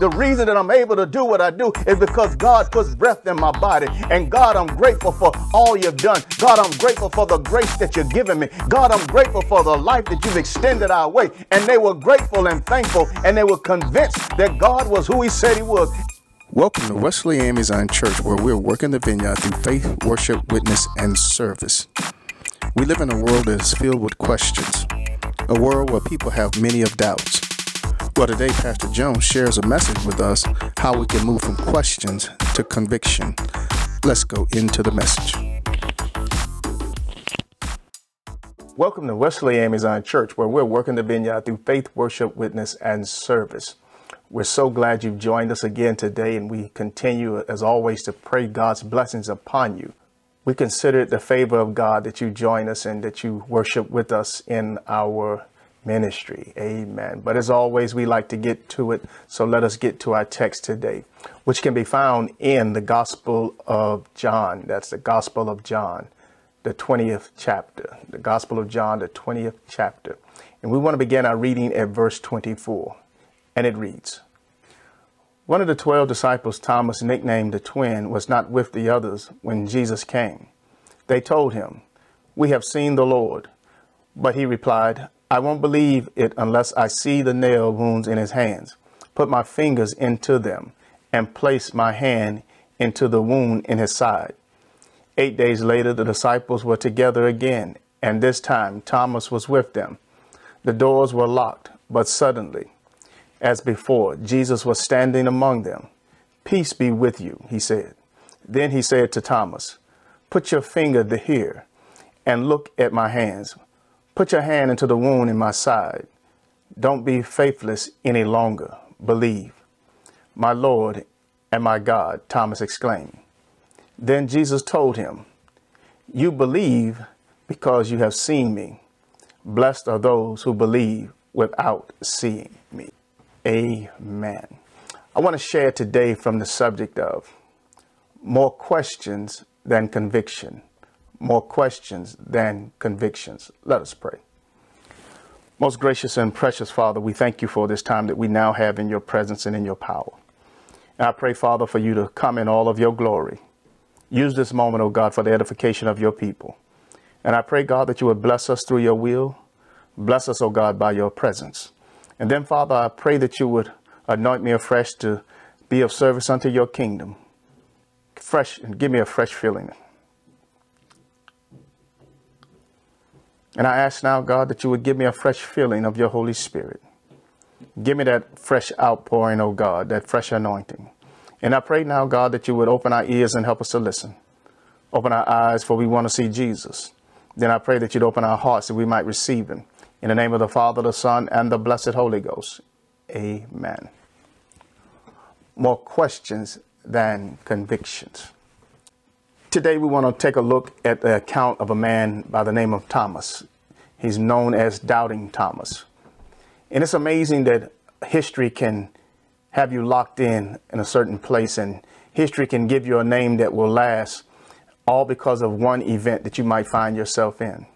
The reason that I'm able to do what I do is because God puts breath in my body. And God, I'm grateful for all you've done. God, I'm grateful for the grace that you've given me. God, I'm grateful for the life that you've extended our way. And they were grateful and thankful, and they were convinced that God was who He said He was. Welcome to Wesley AME Zion Church, where we're working the vineyard through faith, worship, witness, and service. We live in a world that is filled with questions, a world where people have many of doubts. Well, today, Pastor Jones shares a message with us how we can move from questions to conviction. Let's go into the message. Welcome to Wesley AME Zion Church, where we're working the vineyard through faith, worship, witness, and service. We're so glad you've joined us again today, and we continue, as always, to pray God's blessings upon you. We consider it the favor of God that you join us and that you worship with us in our ministry. Amen. But as always, we like to get to it, so let us get to our text today, which can be found in the Gospel of John. That's the Gospel of John, the 20th chapter. The Gospel of John, the 20th chapter. And we want to begin our reading at verse 24 and it reads One of the twelve disciples, Thomas, nicknamed the twin, was not with the others when Jesus came. They told him, We have seen the Lord. But he replied, I won't believe it unless I see the nail wounds in his hands, put my fingers into them, and place my hand into the wound in his side. Eight days later, the disciples were together again, and this time Thomas was with them. The doors were locked, but suddenly, as before, Jesus was standing among them. Peace be with you, he said. Then he said to Thomas, Put your finger here and look at my hands. Put your hand into the wound in my side. Don't be faithless any longer. Believe. My Lord and my God, Thomas exclaimed. Then Jesus told him, You believe because you have seen me. Blessed are those who believe without seeing me. Amen. I want to share today from the subject of more questions than conviction. More questions than convictions. Let us pray. Most gracious and precious Father, we thank you for this time that we now have in your presence and in your power. And I pray, Father, for you to come in all of your glory. Use this moment, O oh God, for the edification of your people. And I pray, God, that you would bless us through your will. Bless us, O oh God, by your presence. And then, Father, I pray that you would anoint me afresh to be of service unto your kingdom. Fresh, and give me a fresh feeling. And I ask now, God, that you would give me a fresh feeling of your Holy Spirit. Give me that fresh outpouring, oh God, that fresh anointing. And I pray now, God, that you would open our ears and help us to listen. Open our eyes, for we want to see Jesus. Then I pray that you'd open our hearts that we might receive him. In the name of the Father, the Son, and the blessed Holy Ghost. Amen. More questions than convictions. Today, we want to take a look at the account of a man by the name of Thomas. He's known as Doubting Thomas. And it's amazing that history can have you locked in in a certain place, and history can give you a name that will last, all because of one event that you might find yourself in.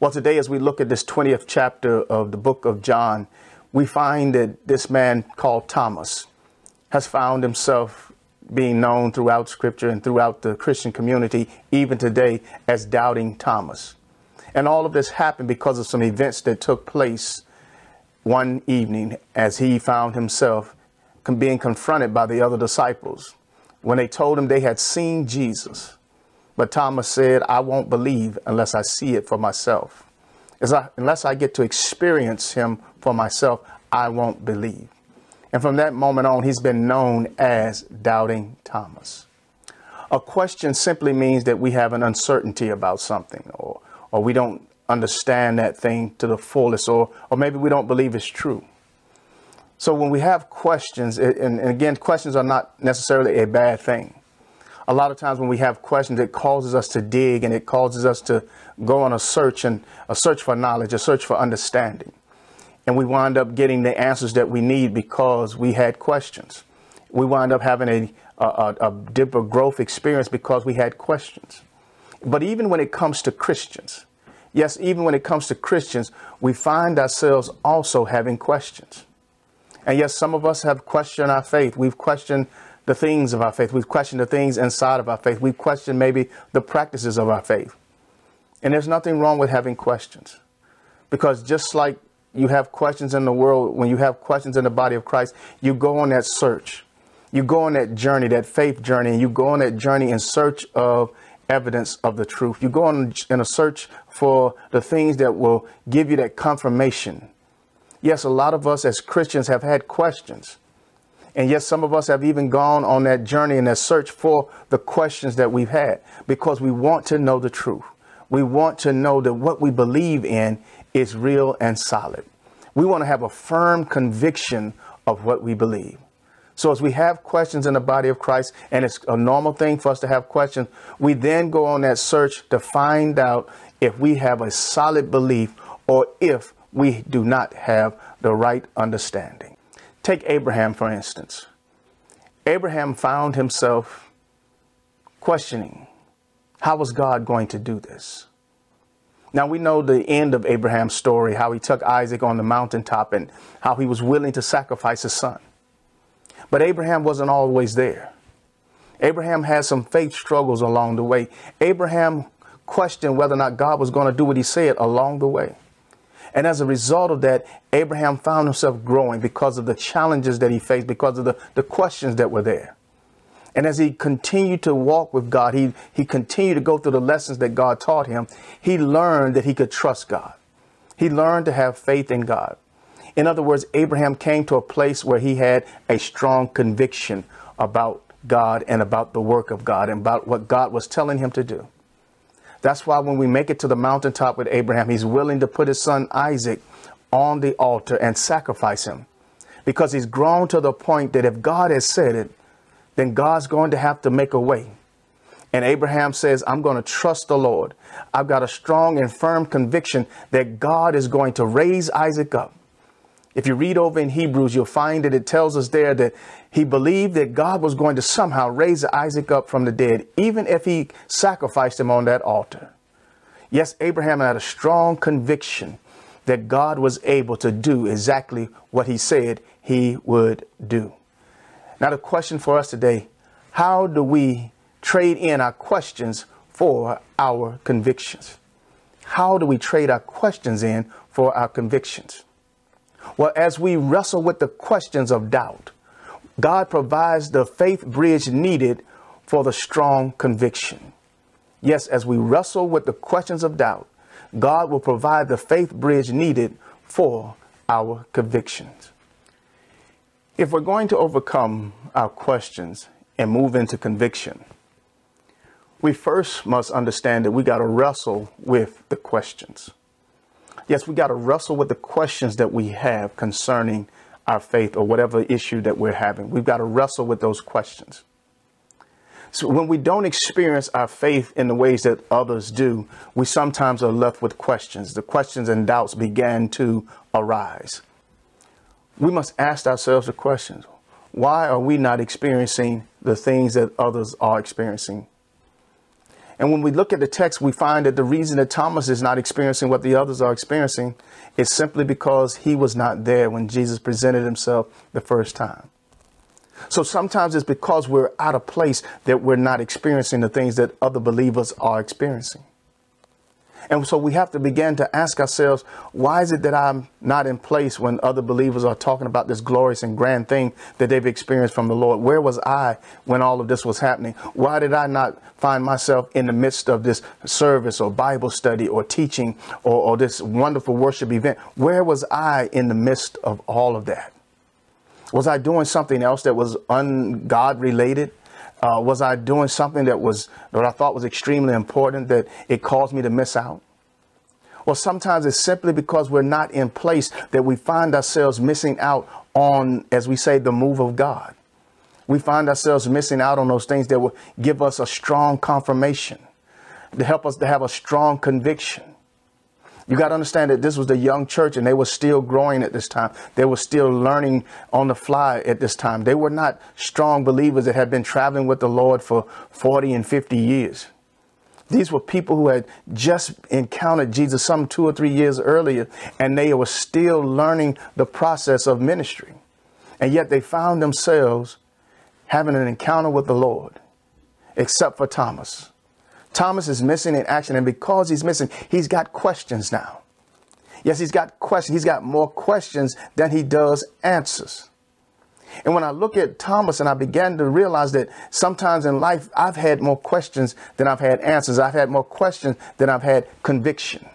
Well, today, as we look at this 20th chapter of the book of John, we find that this man called Thomas has found himself being known throughout Scripture and throughout the Christian community, even today, as Doubting Thomas. And all of this happened because of some events that took place one evening as he found himself being confronted by the other disciples when they told him they had seen Jesus. But Thomas said, I won't believe unless I see it for myself. I, unless I get to experience him for myself, I won't believe. And from that moment on, he's been known as Doubting Thomas. A question simply means that we have an uncertainty about something, or, or we don't understand that thing to the fullest, or, or maybe we don't believe it's true. So when we have questions, and, and again, questions are not necessarily a bad thing a lot of times when we have questions, it causes us to dig and it causes us to go on a search and a search for knowledge, a search for understanding. And we wind up getting the answers that we need because we had questions. We wind up having a, a, a deeper growth experience because we had questions. But even when it comes to Christians, yes, even when it comes to Christians, we find ourselves also having questions. And yes, some of us have questioned our faith. We've questioned the things of our faith. We've questioned the things inside of our faith. We've questioned maybe the practices of our faith. And there's nothing wrong with having questions. Because just like you have questions in the world, when you have questions in the body of Christ, you go on that search. You go on that journey, that faith journey, and you go on that journey in search of evidence of the truth. You go on in a search for the things that will give you that confirmation. Yes, a lot of us as Christians have had questions. And yes, some of us have even gone on that journey and that search for the questions that we've had because we want to know the truth. We want to know that what we believe in is real and solid. We want to have a firm conviction of what we believe. So, as we have questions in the body of Christ, and it's a normal thing for us to have questions, we then go on that search to find out if we have a solid belief or if we do not have the right understanding. Take Abraham, for instance. Abraham found himself questioning how was God going to do this? Now we know the end of Abraham's story, how he took Isaac on the mountaintop and how he was willing to sacrifice his son. But Abraham wasn't always there. Abraham had some faith struggles along the way. Abraham questioned whether or not God was going to do what he said along the way. And as a result of that, Abraham found himself growing because of the challenges that he faced, because of the, the questions that were there. And as he continued to walk with God, he, he continued to go through the lessons that God taught him. He learned that he could trust God. He learned to have faith in God. In other words, Abraham came to a place where he had a strong conviction about God and about the work of God and about what God was telling him to do. That's why when we make it to the mountaintop with Abraham, he's willing to put his son Isaac on the altar and sacrifice him because he's grown to the point that if God has said it, then God's going to have to make a way. And Abraham says, I'm going to trust the Lord. I've got a strong and firm conviction that God is going to raise Isaac up. If you read over in Hebrews, you'll find that it tells us there that he believed that God was going to somehow raise Isaac up from the dead, even if he sacrificed him on that altar. Yes, Abraham had a strong conviction that God was able to do exactly what he said he would do. Now, the question for us today how do we trade in our questions for our convictions? How do we trade our questions in for our convictions? Well, as we wrestle with the questions of doubt, God provides the faith bridge needed for the strong conviction. Yes, as we wrestle with the questions of doubt, God will provide the faith bridge needed for our convictions. If we're going to overcome our questions and move into conviction, we first must understand that we got to wrestle with the questions. Yes, we got to wrestle with the questions that we have concerning our faith or whatever issue that we're having. We've got to wrestle with those questions. So when we don't experience our faith in the ways that others do, we sometimes are left with questions. The questions and doubts began to arise. We must ask ourselves the questions. Why are we not experiencing the things that others are experiencing? And when we look at the text, we find that the reason that Thomas is not experiencing what the others are experiencing is simply because he was not there when Jesus presented himself the first time. So sometimes it's because we're out of place that we're not experiencing the things that other believers are experiencing. And so we have to begin to ask ourselves, why is it that I'm not in place when other believers are talking about this glorious and grand thing that they've experienced from the Lord? Where was I when all of this was happening? Why did I not find myself in the midst of this service or Bible study or teaching or, or this wonderful worship event? Where was I in the midst of all of that? Was I doing something else that was ungod related? Uh, was I doing something that was that I thought was extremely important that it caused me to miss out? Well, sometimes it's simply because we're not in place that we find ourselves missing out on, as we say, the move of God. We find ourselves missing out on those things that will give us a strong confirmation, to help us to have a strong conviction. You got to understand that this was the young church and they were still growing at this time. They were still learning on the fly at this time. They were not strong believers that had been traveling with the Lord for 40 and 50 years. These were people who had just encountered Jesus some two or three years earlier, and they were still learning the process of ministry. And yet they found themselves having an encounter with the Lord, except for Thomas. Thomas is missing in action, and because he's missing, he's got questions now. Yes, he's got questions. He's got more questions than he does answers. And when I look at Thomas and I began to realize that sometimes in life I've had more questions than I've had answers. I've had more questions than I've had conviction.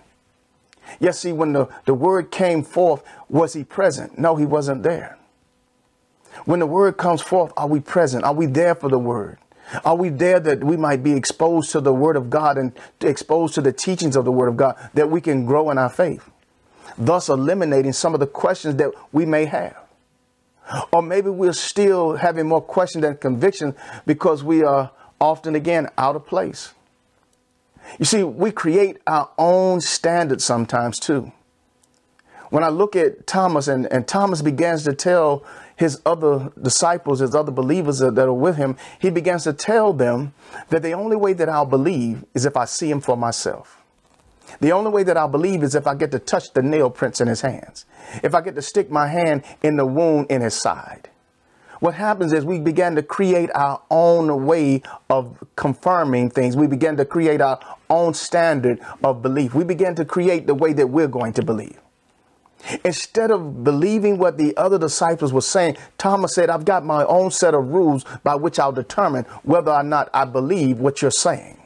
Yes, see, when the, the word came forth, was he present? No, he wasn't there. When the word comes forth, are we present? Are we there for the word? Are we there that we might be exposed to the word of God and exposed to the teachings of the word of God that we can grow in our faith? Thus eliminating some of the questions that we may have. Or maybe we're still having more questions than conviction because we are often again out of place. You see, we create our own standards sometimes too. When I look at Thomas and, and Thomas begins to tell his other disciples, his other believers that, are with him, he begins to tell them that the only way that I'll believe is if I see him for myself. The only way that I'll believe is if I get to touch the nail prints in his hands, if I get to stick my hand in the wound in his side. What happens is we begin to create our own way of confirming things. We begin to create our own standard of belief. We begin to create the way that we're going to believe. Instead of believing what the other disciples were saying, Thomas said, I've got my own set of rules by which I'll determine whether or not I believe what you're saying.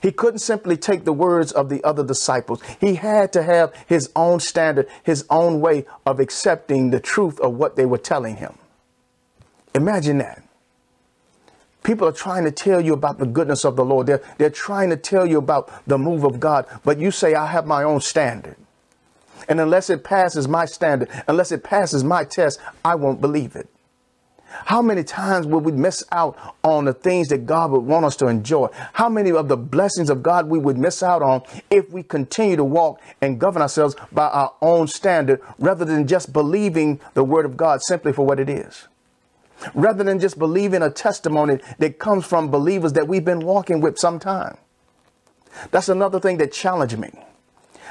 He couldn't simply take the words of the other disciples. He had to have his own standard, his own way of accepting the truth of what they were telling him. Imagine that. People are trying to tell you about the goodness of the Lord. They're, they're trying to tell you about the move of God, but you say, I have my own standard. And unless it passes my standard, unless it passes my test, I won't believe it. How many times will we miss out on the things that God would want us to enjoy? How many of the blessings of God we would miss out on if we continue to walk and govern ourselves by our own standard rather than just believing the word of God simply for what it is? Rather than just believing a testimony that comes from believers that we've been walking with some time. That's another thing that challenged me.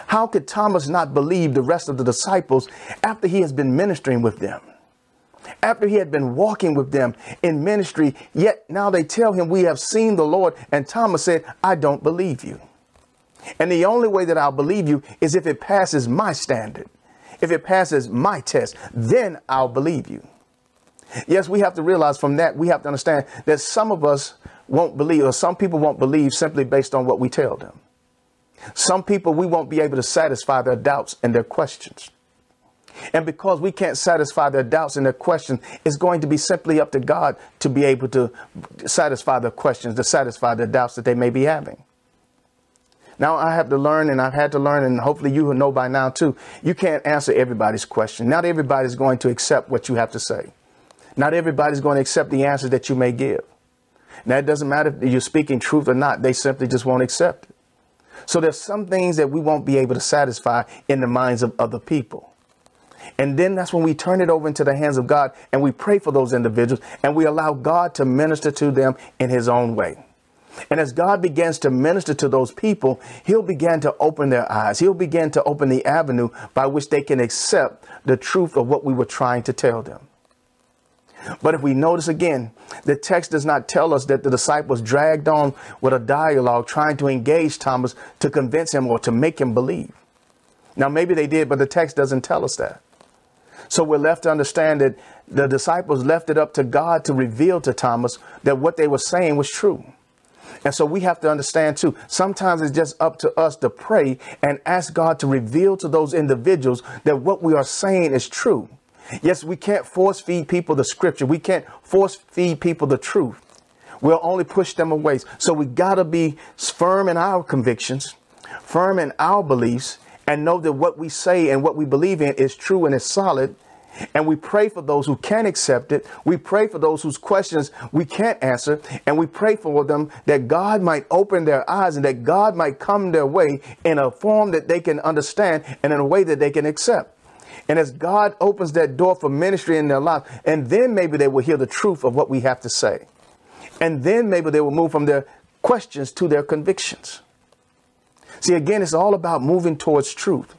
How could Thomas not believe the rest of the disciples after he has been ministering with them? After he had been walking with them in ministry, yet now they tell him, We have seen the Lord. And Thomas said, I don't believe you. And the only way that I'll believe you is if it passes my standard, if it passes my test, then I'll believe you. Yes, we have to realize from that, we have to understand that some of us won't believe, or some people won't believe simply based on what we tell them. Some people, we won't be able to satisfy their doubts and their questions. And because we can't satisfy their doubts and their questions, it's going to be simply up to God to be able to satisfy their questions, to satisfy their doubts that they may be having. Now I have to learn and I've had to learn and hopefully you will know by now too. You can't answer everybody's question. Not everybody's going to accept what you have to say. Not everybody's going to accept the answers that you may give. Now it doesn't matter if you're speaking truth or not. They simply just won't accept it. So there's some things that we won't be able to satisfy in the minds of other people. And then that's when we turn it over into the hands of God and we pray for those individuals and we allow God to minister to them in his own way. And as God begins to minister to those people, he'll begin to open their eyes. He'll begin to open the avenue by which they can accept the truth of what we were trying to tell them. But if we notice again, the text does not tell us that the disciples dragged on with a dialogue trying to engage Thomas to convince him or to make him believe. Now, maybe they did, but the text doesn't tell us that. So we're left to understand that the disciples left it up to God to reveal to Thomas that what they were saying was true. And so we have to understand too, sometimes it's just up to us to pray and ask God to reveal to those individuals that what we are saying is true. Yes, we can't force feed people the scripture. We can't force feed people the truth. We'll only push them away. So we got to be firm in our convictions, firm in our beliefs, and know that what we say and what we believe in is true and is solid. And we pray for those who can't accept it. We pray for those whose questions we can't answer. And we pray for them that God might open their eyes and that God might come their way in a form that they can understand and in a way that they can accept. And as God opens that door for ministry in their life, and then maybe they will hear the truth of what we have to say. And then maybe they will move from their questions to their convictions. See, again, it's all about moving towards truth.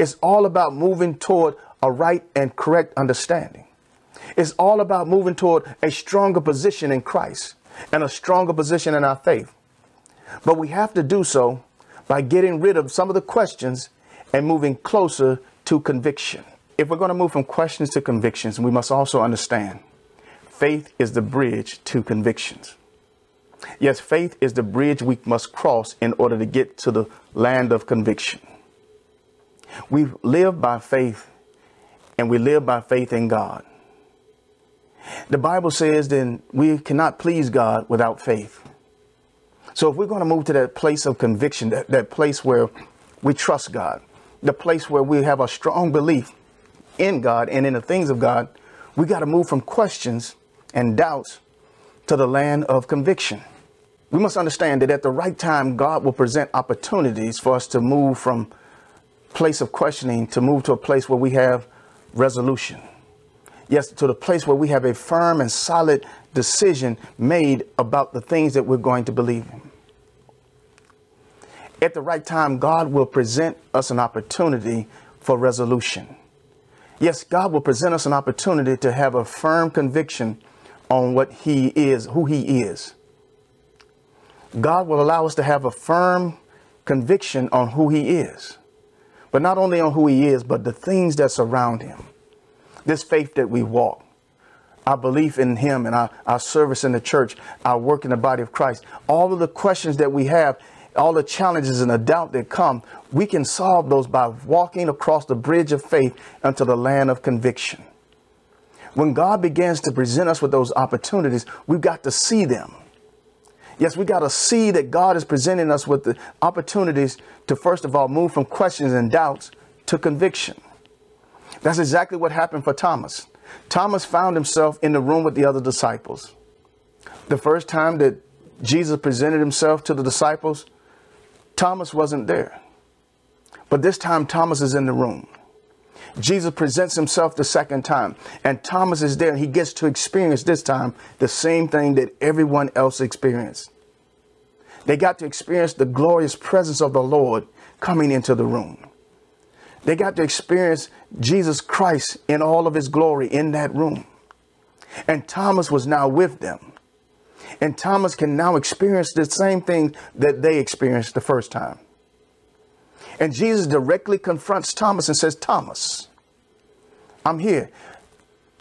It's all about moving toward a right and correct understanding. It's all about moving toward a stronger position in Christ and a stronger position in our faith. But we have to do so by getting rid of some of the questions and moving closer to conviction. If we're going to move from questions to convictions, we must also understand faith is the bridge to convictions. Yes, faith is the bridge we must cross in order to get to the land of conviction. We live by faith and we live by faith in God. The Bible says then we cannot please God without faith. So if we're going to move to that place of conviction, that, that place where we trust God, the place where we have a strong belief in God and in the things of God, we got to move from questions and doubts to the land of conviction. We must understand that at the right time, God will present opportunities for us to move from place of questioning to move to a place where we have resolution. Yes, to the place where we have a firm and solid decision made about the things that we're going to believe in. At the right time, God will present us an opportunity for resolution. Yes, God will present us an opportunity to have a firm conviction on what He is, who He is. God will allow us to have a firm conviction on who He is, but not only on who He is, but the things that surround Him. This faith that we walk, our belief in Him and our, our service in the church, our work in the body of Christ, all of the questions that we have, all the challenges and the doubt that come, we can solve those by walking across the bridge of faith unto the land of conviction. When God begins to present us with those opportunities, we've got to see them. Yes, we got to see that God is presenting us with the opportunities to, first of all, move from questions and doubts to conviction. That's exactly what happened for Thomas. Thomas found himself in the room with the other disciples. The first time that Jesus presented himself to the disciples, Thomas wasn't there. But this time, Thomas is in the room. Jesus presents himself the second time, and Thomas is there. And he gets to experience this time the same thing that everyone else experienced. They got to experience the glorious presence of the Lord coming into the room. They got to experience Jesus Christ in all of his glory in that room. And Thomas was now with them. And Thomas can now experience the same thing that they experienced the first time. And Jesus directly confronts Thomas and says, Thomas, I'm here.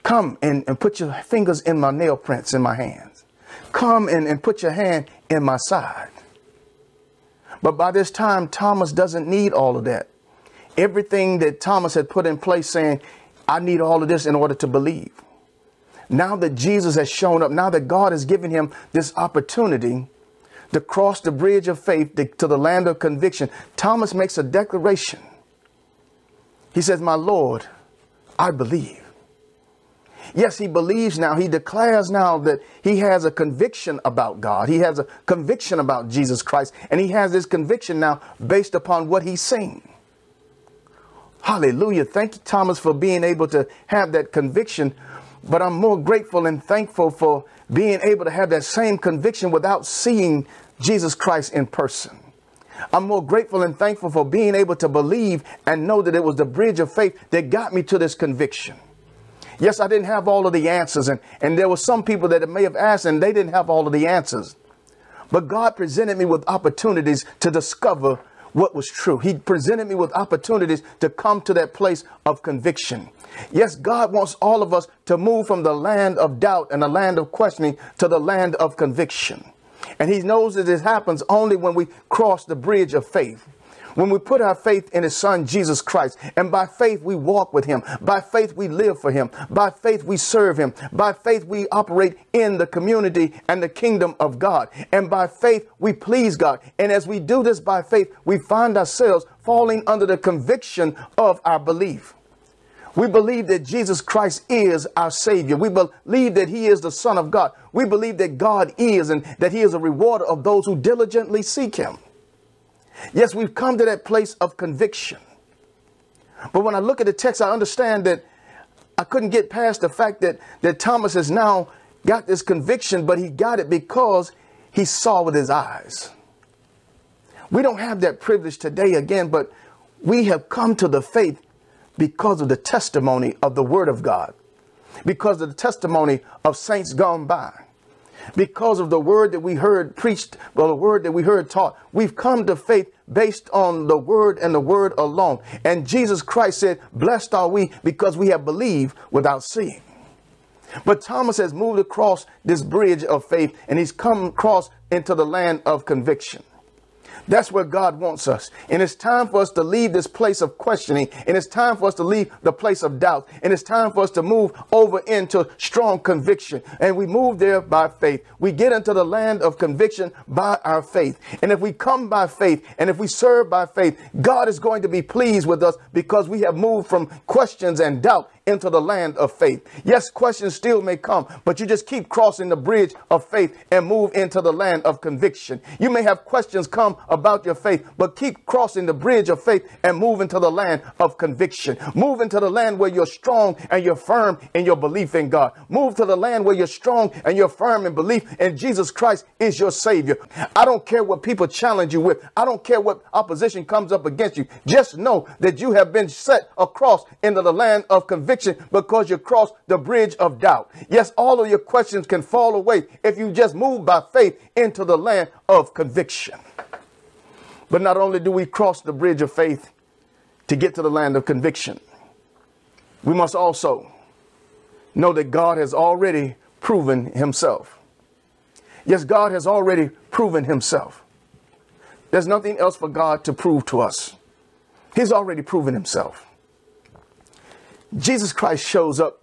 Come and, and put your fingers in my nail prints in my hands. Come and, and put your hand in my side. But by this time, Thomas doesn't need all of that everything that Thomas had put in place saying, I need all of this in order to believe. Now that Jesus has shown up, now that God has given him this opportunity to cross the bridge of faith to the land of conviction, Thomas makes a declaration. He says, My Lord, I believe. Yes, he believes now. He declares now that he has a conviction about God. He has a conviction about Jesus Christ. And he has this conviction now based upon what he's seen. Hallelujah. Thank you, Thomas, for being able to have that conviction. But I'm more grateful and thankful for being able to have that same conviction without seeing Jesus Christ in person. I'm more grateful and thankful for being able to believe and know that it was the bridge of faith that got me to this conviction. Yes, I didn't have all of the answers, and, and there were some people that may have asked and they didn't have all of the answers. But God presented me with opportunities to discover what was true. He presented me with opportunities to come to that place of conviction. Yes, God wants all of us to move from the land of doubt and the land of questioning to the land of conviction. And He knows that this happens only when we cross the bridge of faith. When we put our faith in His Son, Jesus Christ, and by faith we walk with Him, by faith we live for Him, by faith we serve Him, by faith we operate in the community and the kingdom of God, and by faith we please God. And as we do this by faith, we find ourselves falling under the conviction of our belief. We believe that Jesus Christ is our Savior. We believe that He is the Son of God. We believe that God is and that He is a rewarder of those who diligently seek Him. Yes, we've come to that place of conviction. But when I look at the text, I understand that I couldn't get past the fact that, that Thomas has now got this conviction, but he got it because he saw with his eyes. We don't have that privilege today again, but we have come to the faith because of the testimony of the Word of God. because of the testimony of saints gone by. Because of the word that we heard preached, well, the word that we heard taught, we've come to faith based on the word and the word alone. And Jesus Christ said, Blessed are we because we have believed without seeing. But Thomas has moved across this bridge of faith and he's come across into the land of conviction. That's where God wants us. And it's time for us to leave this place of questioning. And it's time for us to leave the place of doubt. And it's time for us to move over into strong conviction. And we move there by faith. We get into the land of conviction by our faith. And if we come by faith and if we serve by faith, God is going to be pleased with us because we have moved from questions and doubt into the land of faith. Yes, questions still may come, but you just keep crossing the bridge of faith and move into the land of conviction. You may have questions come about your faith, but keep crossing the bridge of faith and move into the land of conviction. Move into the land where you're strong and you're firm in your belief in God. Move to the land where you're strong and you're firm in belief in Jesus Christ is your Savior. I don't care what people challenge you with. I don't care what opposition comes up against you. Just know that you have been set across into the land of conviction conviction because you crossed the bridge of doubt. Yes, all of your questions can fall away if you just move by faith into the land of conviction. But not only do we cross the bridge of faith to get to the land of conviction, we must also know that God has already proven himself. Yes, God has already proven himself. There's nothing else for God to prove to us. He's already proven himself. Jesus Christ shows up,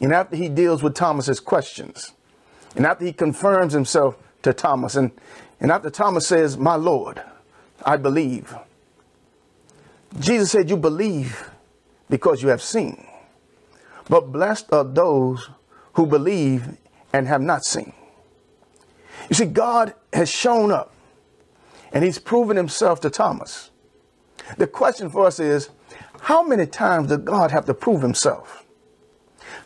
and after he deals with Thomas's questions, and after he confirms himself to Thomas, and, and after Thomas says, My Lord, I believe. Jesus said, You believe because you have seen. But blessed are those who believe and have not seen. You see, God has shown up and he's proven himself to Thomas. The question for us is how many times does God have to prove himself?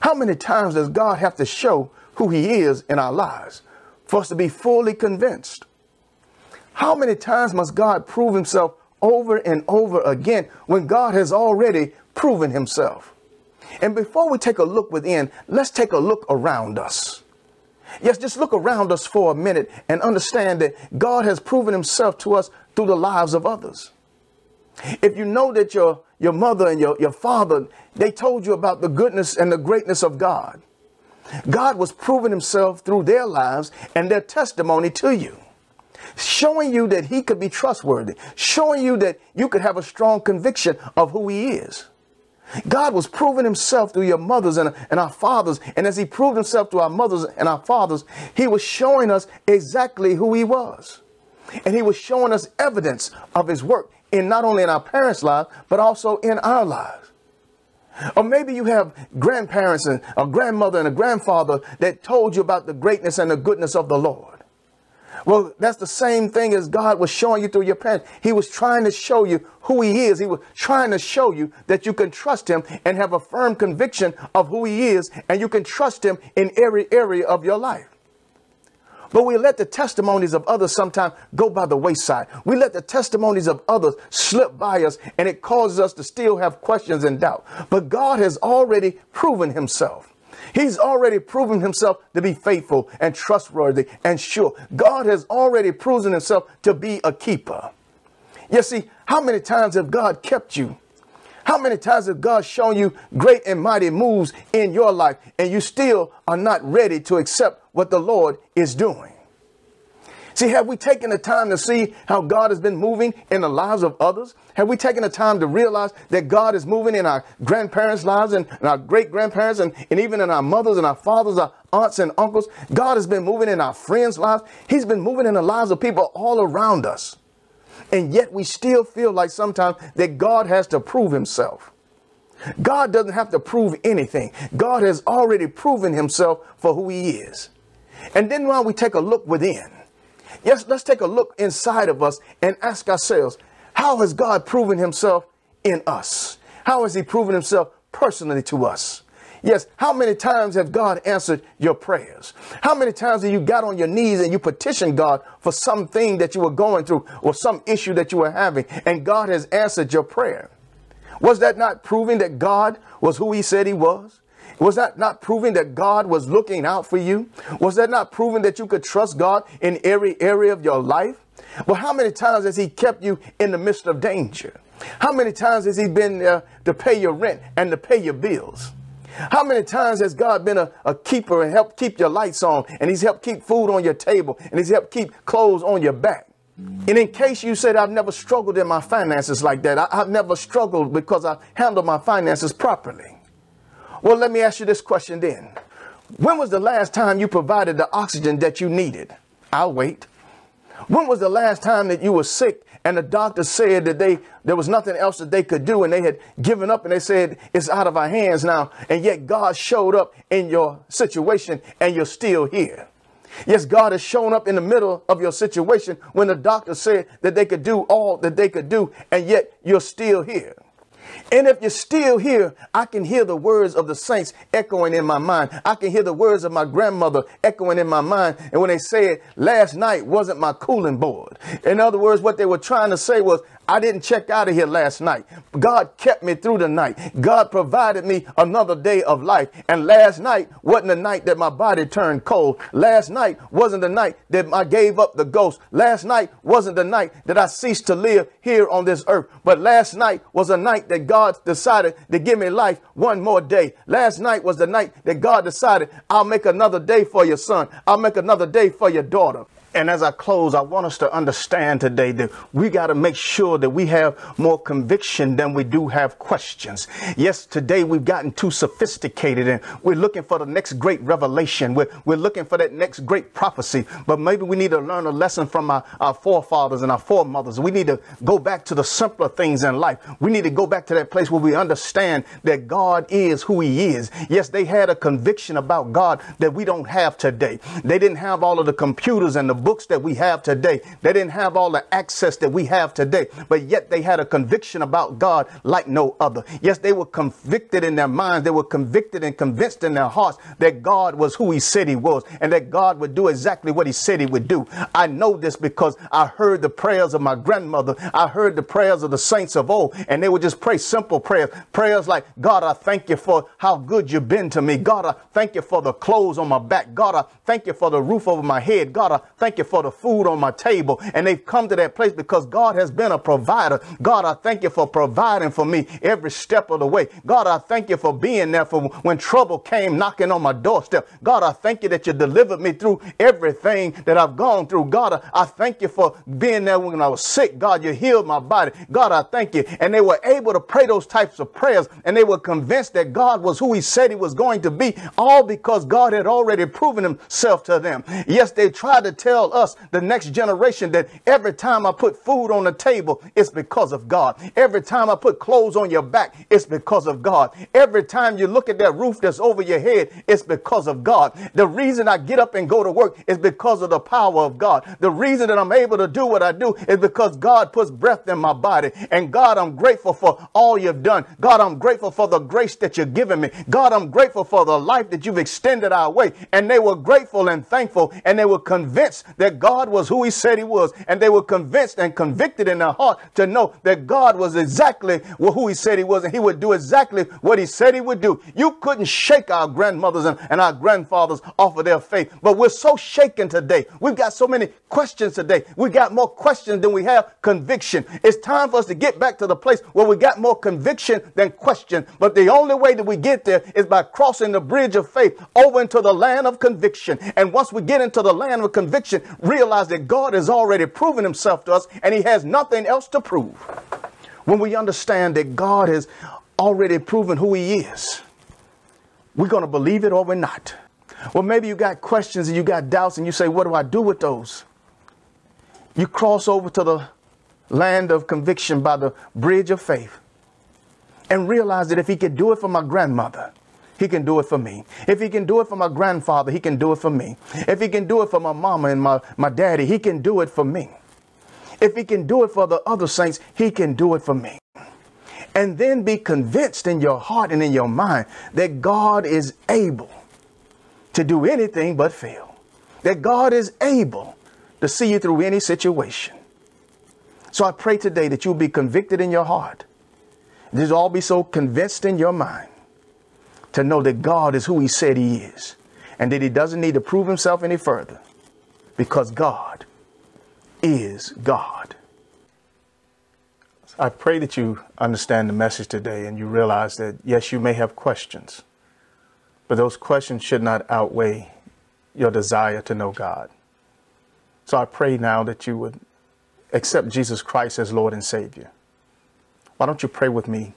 How many times does God have to show who he is in our lives for us to be fully convinced? How many times must God prove himself over and over again when God has already proven himself? And before we take a look within, let's take a look around us. Yes, just look around us for a minute and understand that God has proven himself to us through the lives of others. If you know that your, your mother and your, your father, they told you about the goodness and the greatness of God, God was proving himself through their lives and their testimony to you, showing you that he could be trustworthy, showing you that you could have a strong conviction of who he is. God was proving himself through your mothers and, and our fathers. And as he proved himself to our mothers and our fathers, he was showing us exactly who he was. And he was showing us evidence of his work in not only in our parents' lives, but also in our lives. Or maybe you have grandparents and a grandmother and a grandfather that told you about the greatness and the goodness of the Lord. Well, that's the same thing as God was showing you through your parents. He was trying to show you who He is. He was trying to show you that you can trust Him and have a firm conviction of who He is, and you can trust Him in every area of your life. But we let the testimonies of others sometimes go by the wayside. We let the testimonies of others slip by us and it causes us to still have questions and doubt. But God has already proven himself. He's already proven himself to be faithful and trustworthy and sure. God has already proven himself to be a keeper. You see, how many times have God kept you? How many times has God shown you great and mighty moves in your life and you still are not ready to accept what the Lord is doing? See, have we taken the time to see how God has been moving in the lives of others? Have we taken the time to realize that God is moving in our grandparents' lives and, and our great grandparents and, and even in our mothers and our fathers, our aunts and uncles? God has been moving in our friends' lives. He's been moving in the lives of people all around us. And yet we still feel like sometimes that God has to prove himself. God doesn't have to prove anything. God has already proven himself for who he is. And then while we take a look within, yes, let's take a look inside of us and ask ourselves, how has God proven himself in us? How has he proven himself personally to us? Yes, how many times have God answered your prayers? How many times have you got on your knees and you petitioned God for something that you were going through or some issue that you were having and God has answered your prayer? Was that not proving that God was who he said he was? Was that not proving that God was looking out for you? Was that not proving that you could trust God in every area of your life? But how many times has He kept you in the midst of danger? How many times has He been there to pay your rent and to pay your bills? How many times has God been a, a keeper and helped keep your lights on and He's helped keep food on your table and He's helped keep clothes on your back? And in case you said, I've never struggled in my finances like that, I, have never struggled because I handled my finances properly. Well, let me ask you this question then. When was the last time you provided the oxygen that you needed? I'll wait. When was the last time that you were sick and the doctor said that they there was nothing else that they could do and they had given up and they said it's out of our hands now and yet God showed up in your situation and you're still here. Yes, God has shown up in the middle of your situation when the doctor said that they could do all that they could do and yet you're still here. And if you're still here, I can hear the words of the saints echoing in my mind. I can hear the words of my grandmother echoing in my mind. And when they said, last night wasn't my cooling board. In other words, what they were trying to say was, I didn't check out of here last night. God kept me through the night. God provided me another day of life. And last night wasn't the night that my body turned cold. Last night wasn't the night that I gave up the ghost. Last night wasn't the night that I ceased to live here on this earth. But last night was a night that God decided to give me life one more day. Last night was the night that God decided I'll make another day for your son. I'll make another day for your daughter. And as I close, I want us to understand today that we got to make sure that we have more conviction than we do have questions. Yes, today we've gotten too sophisticated and we're looking for the next great revelation. We're, we're looking for that next great prophecy. But maybe we need to learn a lesson from our, our forefathers and our foremothers. We need to go back to the simpler things in life. We need to go back to that place where we understand that God is who He is. Yes, they had a conviction about God that we don't have today. They didn't have all of the computers and the books that we have today. They didn't have all the access that we have today, but yet they had a conviction about God like no other. Yes, they were convicted in their minds. They were convicted and convinced in their hearts that God was who he said he was and that God would do exactly what he said he would do. I know this because I heard the prayers of my grandmother. I heard the prayers of the saints of old and they would just pray simple prayers. Prayers like, God, I thank you for how good you've been to me. God, I thank you for the clothes on my back. God, I thank you for the roof over my head. God, I thank thank you for the food on my table. And they've come to that place because God has been a provider. God, I thank you for providing for me every step of the way. God, I thank you for being there for when trouble came knocking on my doorstep. God, I thank you that you delivered me through everything that I've gone through. God, I thank you for being there when I was sick. God, you healed my body. God, I thank you. And they were able to pray those types of prayers and they were convinced that God was who he said he was going to be, all because God had already proven himself to them. Yes, they tried to tell tell us, the next generation, that every time I put food on the table, it's because of God. Every time I put clothes on your back, it's because of God. Every time you look at that roof that's over your head, it's because of God. The reason I get up and go to work is because of the power of God. The reason that I'm able to do what I do is because God puts breath in my body. And God, I'm grateful for all you've done. God, I'm grateful for the grace that you've given me. God, I'm grateful for the life that you've extended our way. And they were grateful and thankful and they were convinced that God was who he said he was. And they were convinced and convicted in their heart to know that God was exactly who he said he was and he would do exactly what he said he would do. You couldn't shake our grandmothers and, and our grandfathers off of their faith, but we're so shaken today. We've got so many questions today. We got more questions than we have conviction. It's time for us to get back to the place where we got more conviction than question. But the only way that we get there is by crossing the bridge of faith over into the land of conviction. And once we get into the land of conviction, realize that God has already proven himself to us and he has nothing else to prove. When we understand that God has already proven who he is, we're going to believe it or we're not. Well, maybe you got questions and you got doubts and you say, what do I do with those? You cross over to the land of conviction by the bridge of faith and realize that if he could do it for my grandmother, he can do it for me. If he can do it for my grandfather, he can do it for me. If he can do it for my mama and my, my daddy, he can do it for me. If he can do it for the other saints, he can do it for me. And then be convinced in your heart and in your mind that God is able to do anything but fail. That God is able to see you through any situation. So I pray today that you'll be convicted in your heart. This all be so convinced in your mind to know that God is who he said he is and that he doesn't need to prove himself any further because God is God. I pray that you understand the message today and you realize that, yes, you may have questions, but those questions should not outweigh your desire to know God. So I pray now that you would accept Jesus Christ as Lord and Savior. Why don't you pray with me?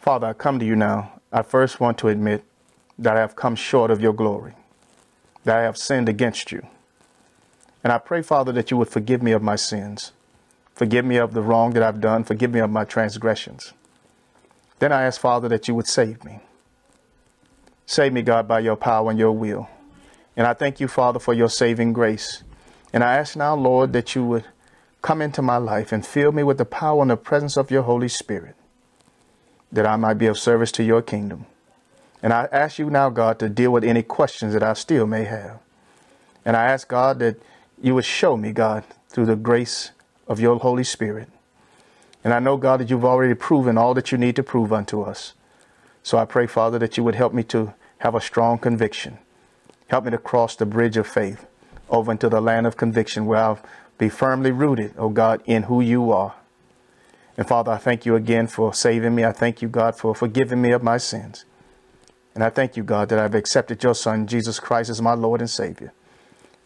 Father, I come to you now. I first want to admit that I have come short of your glory, that I have sinned against you. And I pray, Father, that you would forgive me of my sins. Forgive me of the wrong that I've done. Forgive me of my transgressions. Then I ask, Father, that you would save me. Save me, God, by your power and your will. And I thank you, Father, for your saving grace. And I ask now, Lord, that you would come into my life and fill me with the power and the presence of your Holy Spirit, that I might be of service to your kingdom. And I ask you now, God, to deal with any questions that I still may have. And I ask, God, that you would show me, God, through the grace of your Holy Spirit. And I know, God, that you've already proven all that you need to prove unto us. So I pray, Father, that you would help me to have a strong conviction. Help me to cross the bridge of faith over into the land of conviction where I'll be firmly rooted, oh God, in who you are. And Father, I thank you again for saving me. I thank you, God, for forgiving me of my sins. And I thank you, God, that I've accepted your Son, Jesus Christ, as my Lord and Savior.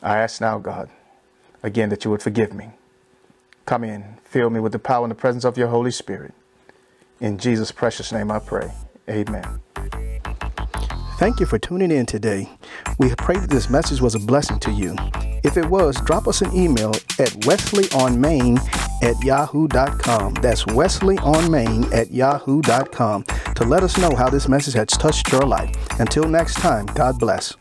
I ask now, God, again, that you would forgive me. Come in, fill me with the power and the presence of your Holy Spirit. In Jesus' precious name I pray. Amen. Thank you for tuning in today. We pray that this message was a blessing to you. If it was, drop us an email at wesleyonmain at yahoo.com. That's wesleyonmain at yahoo.com to let us know how this message has touched your life. Until next time, God bless.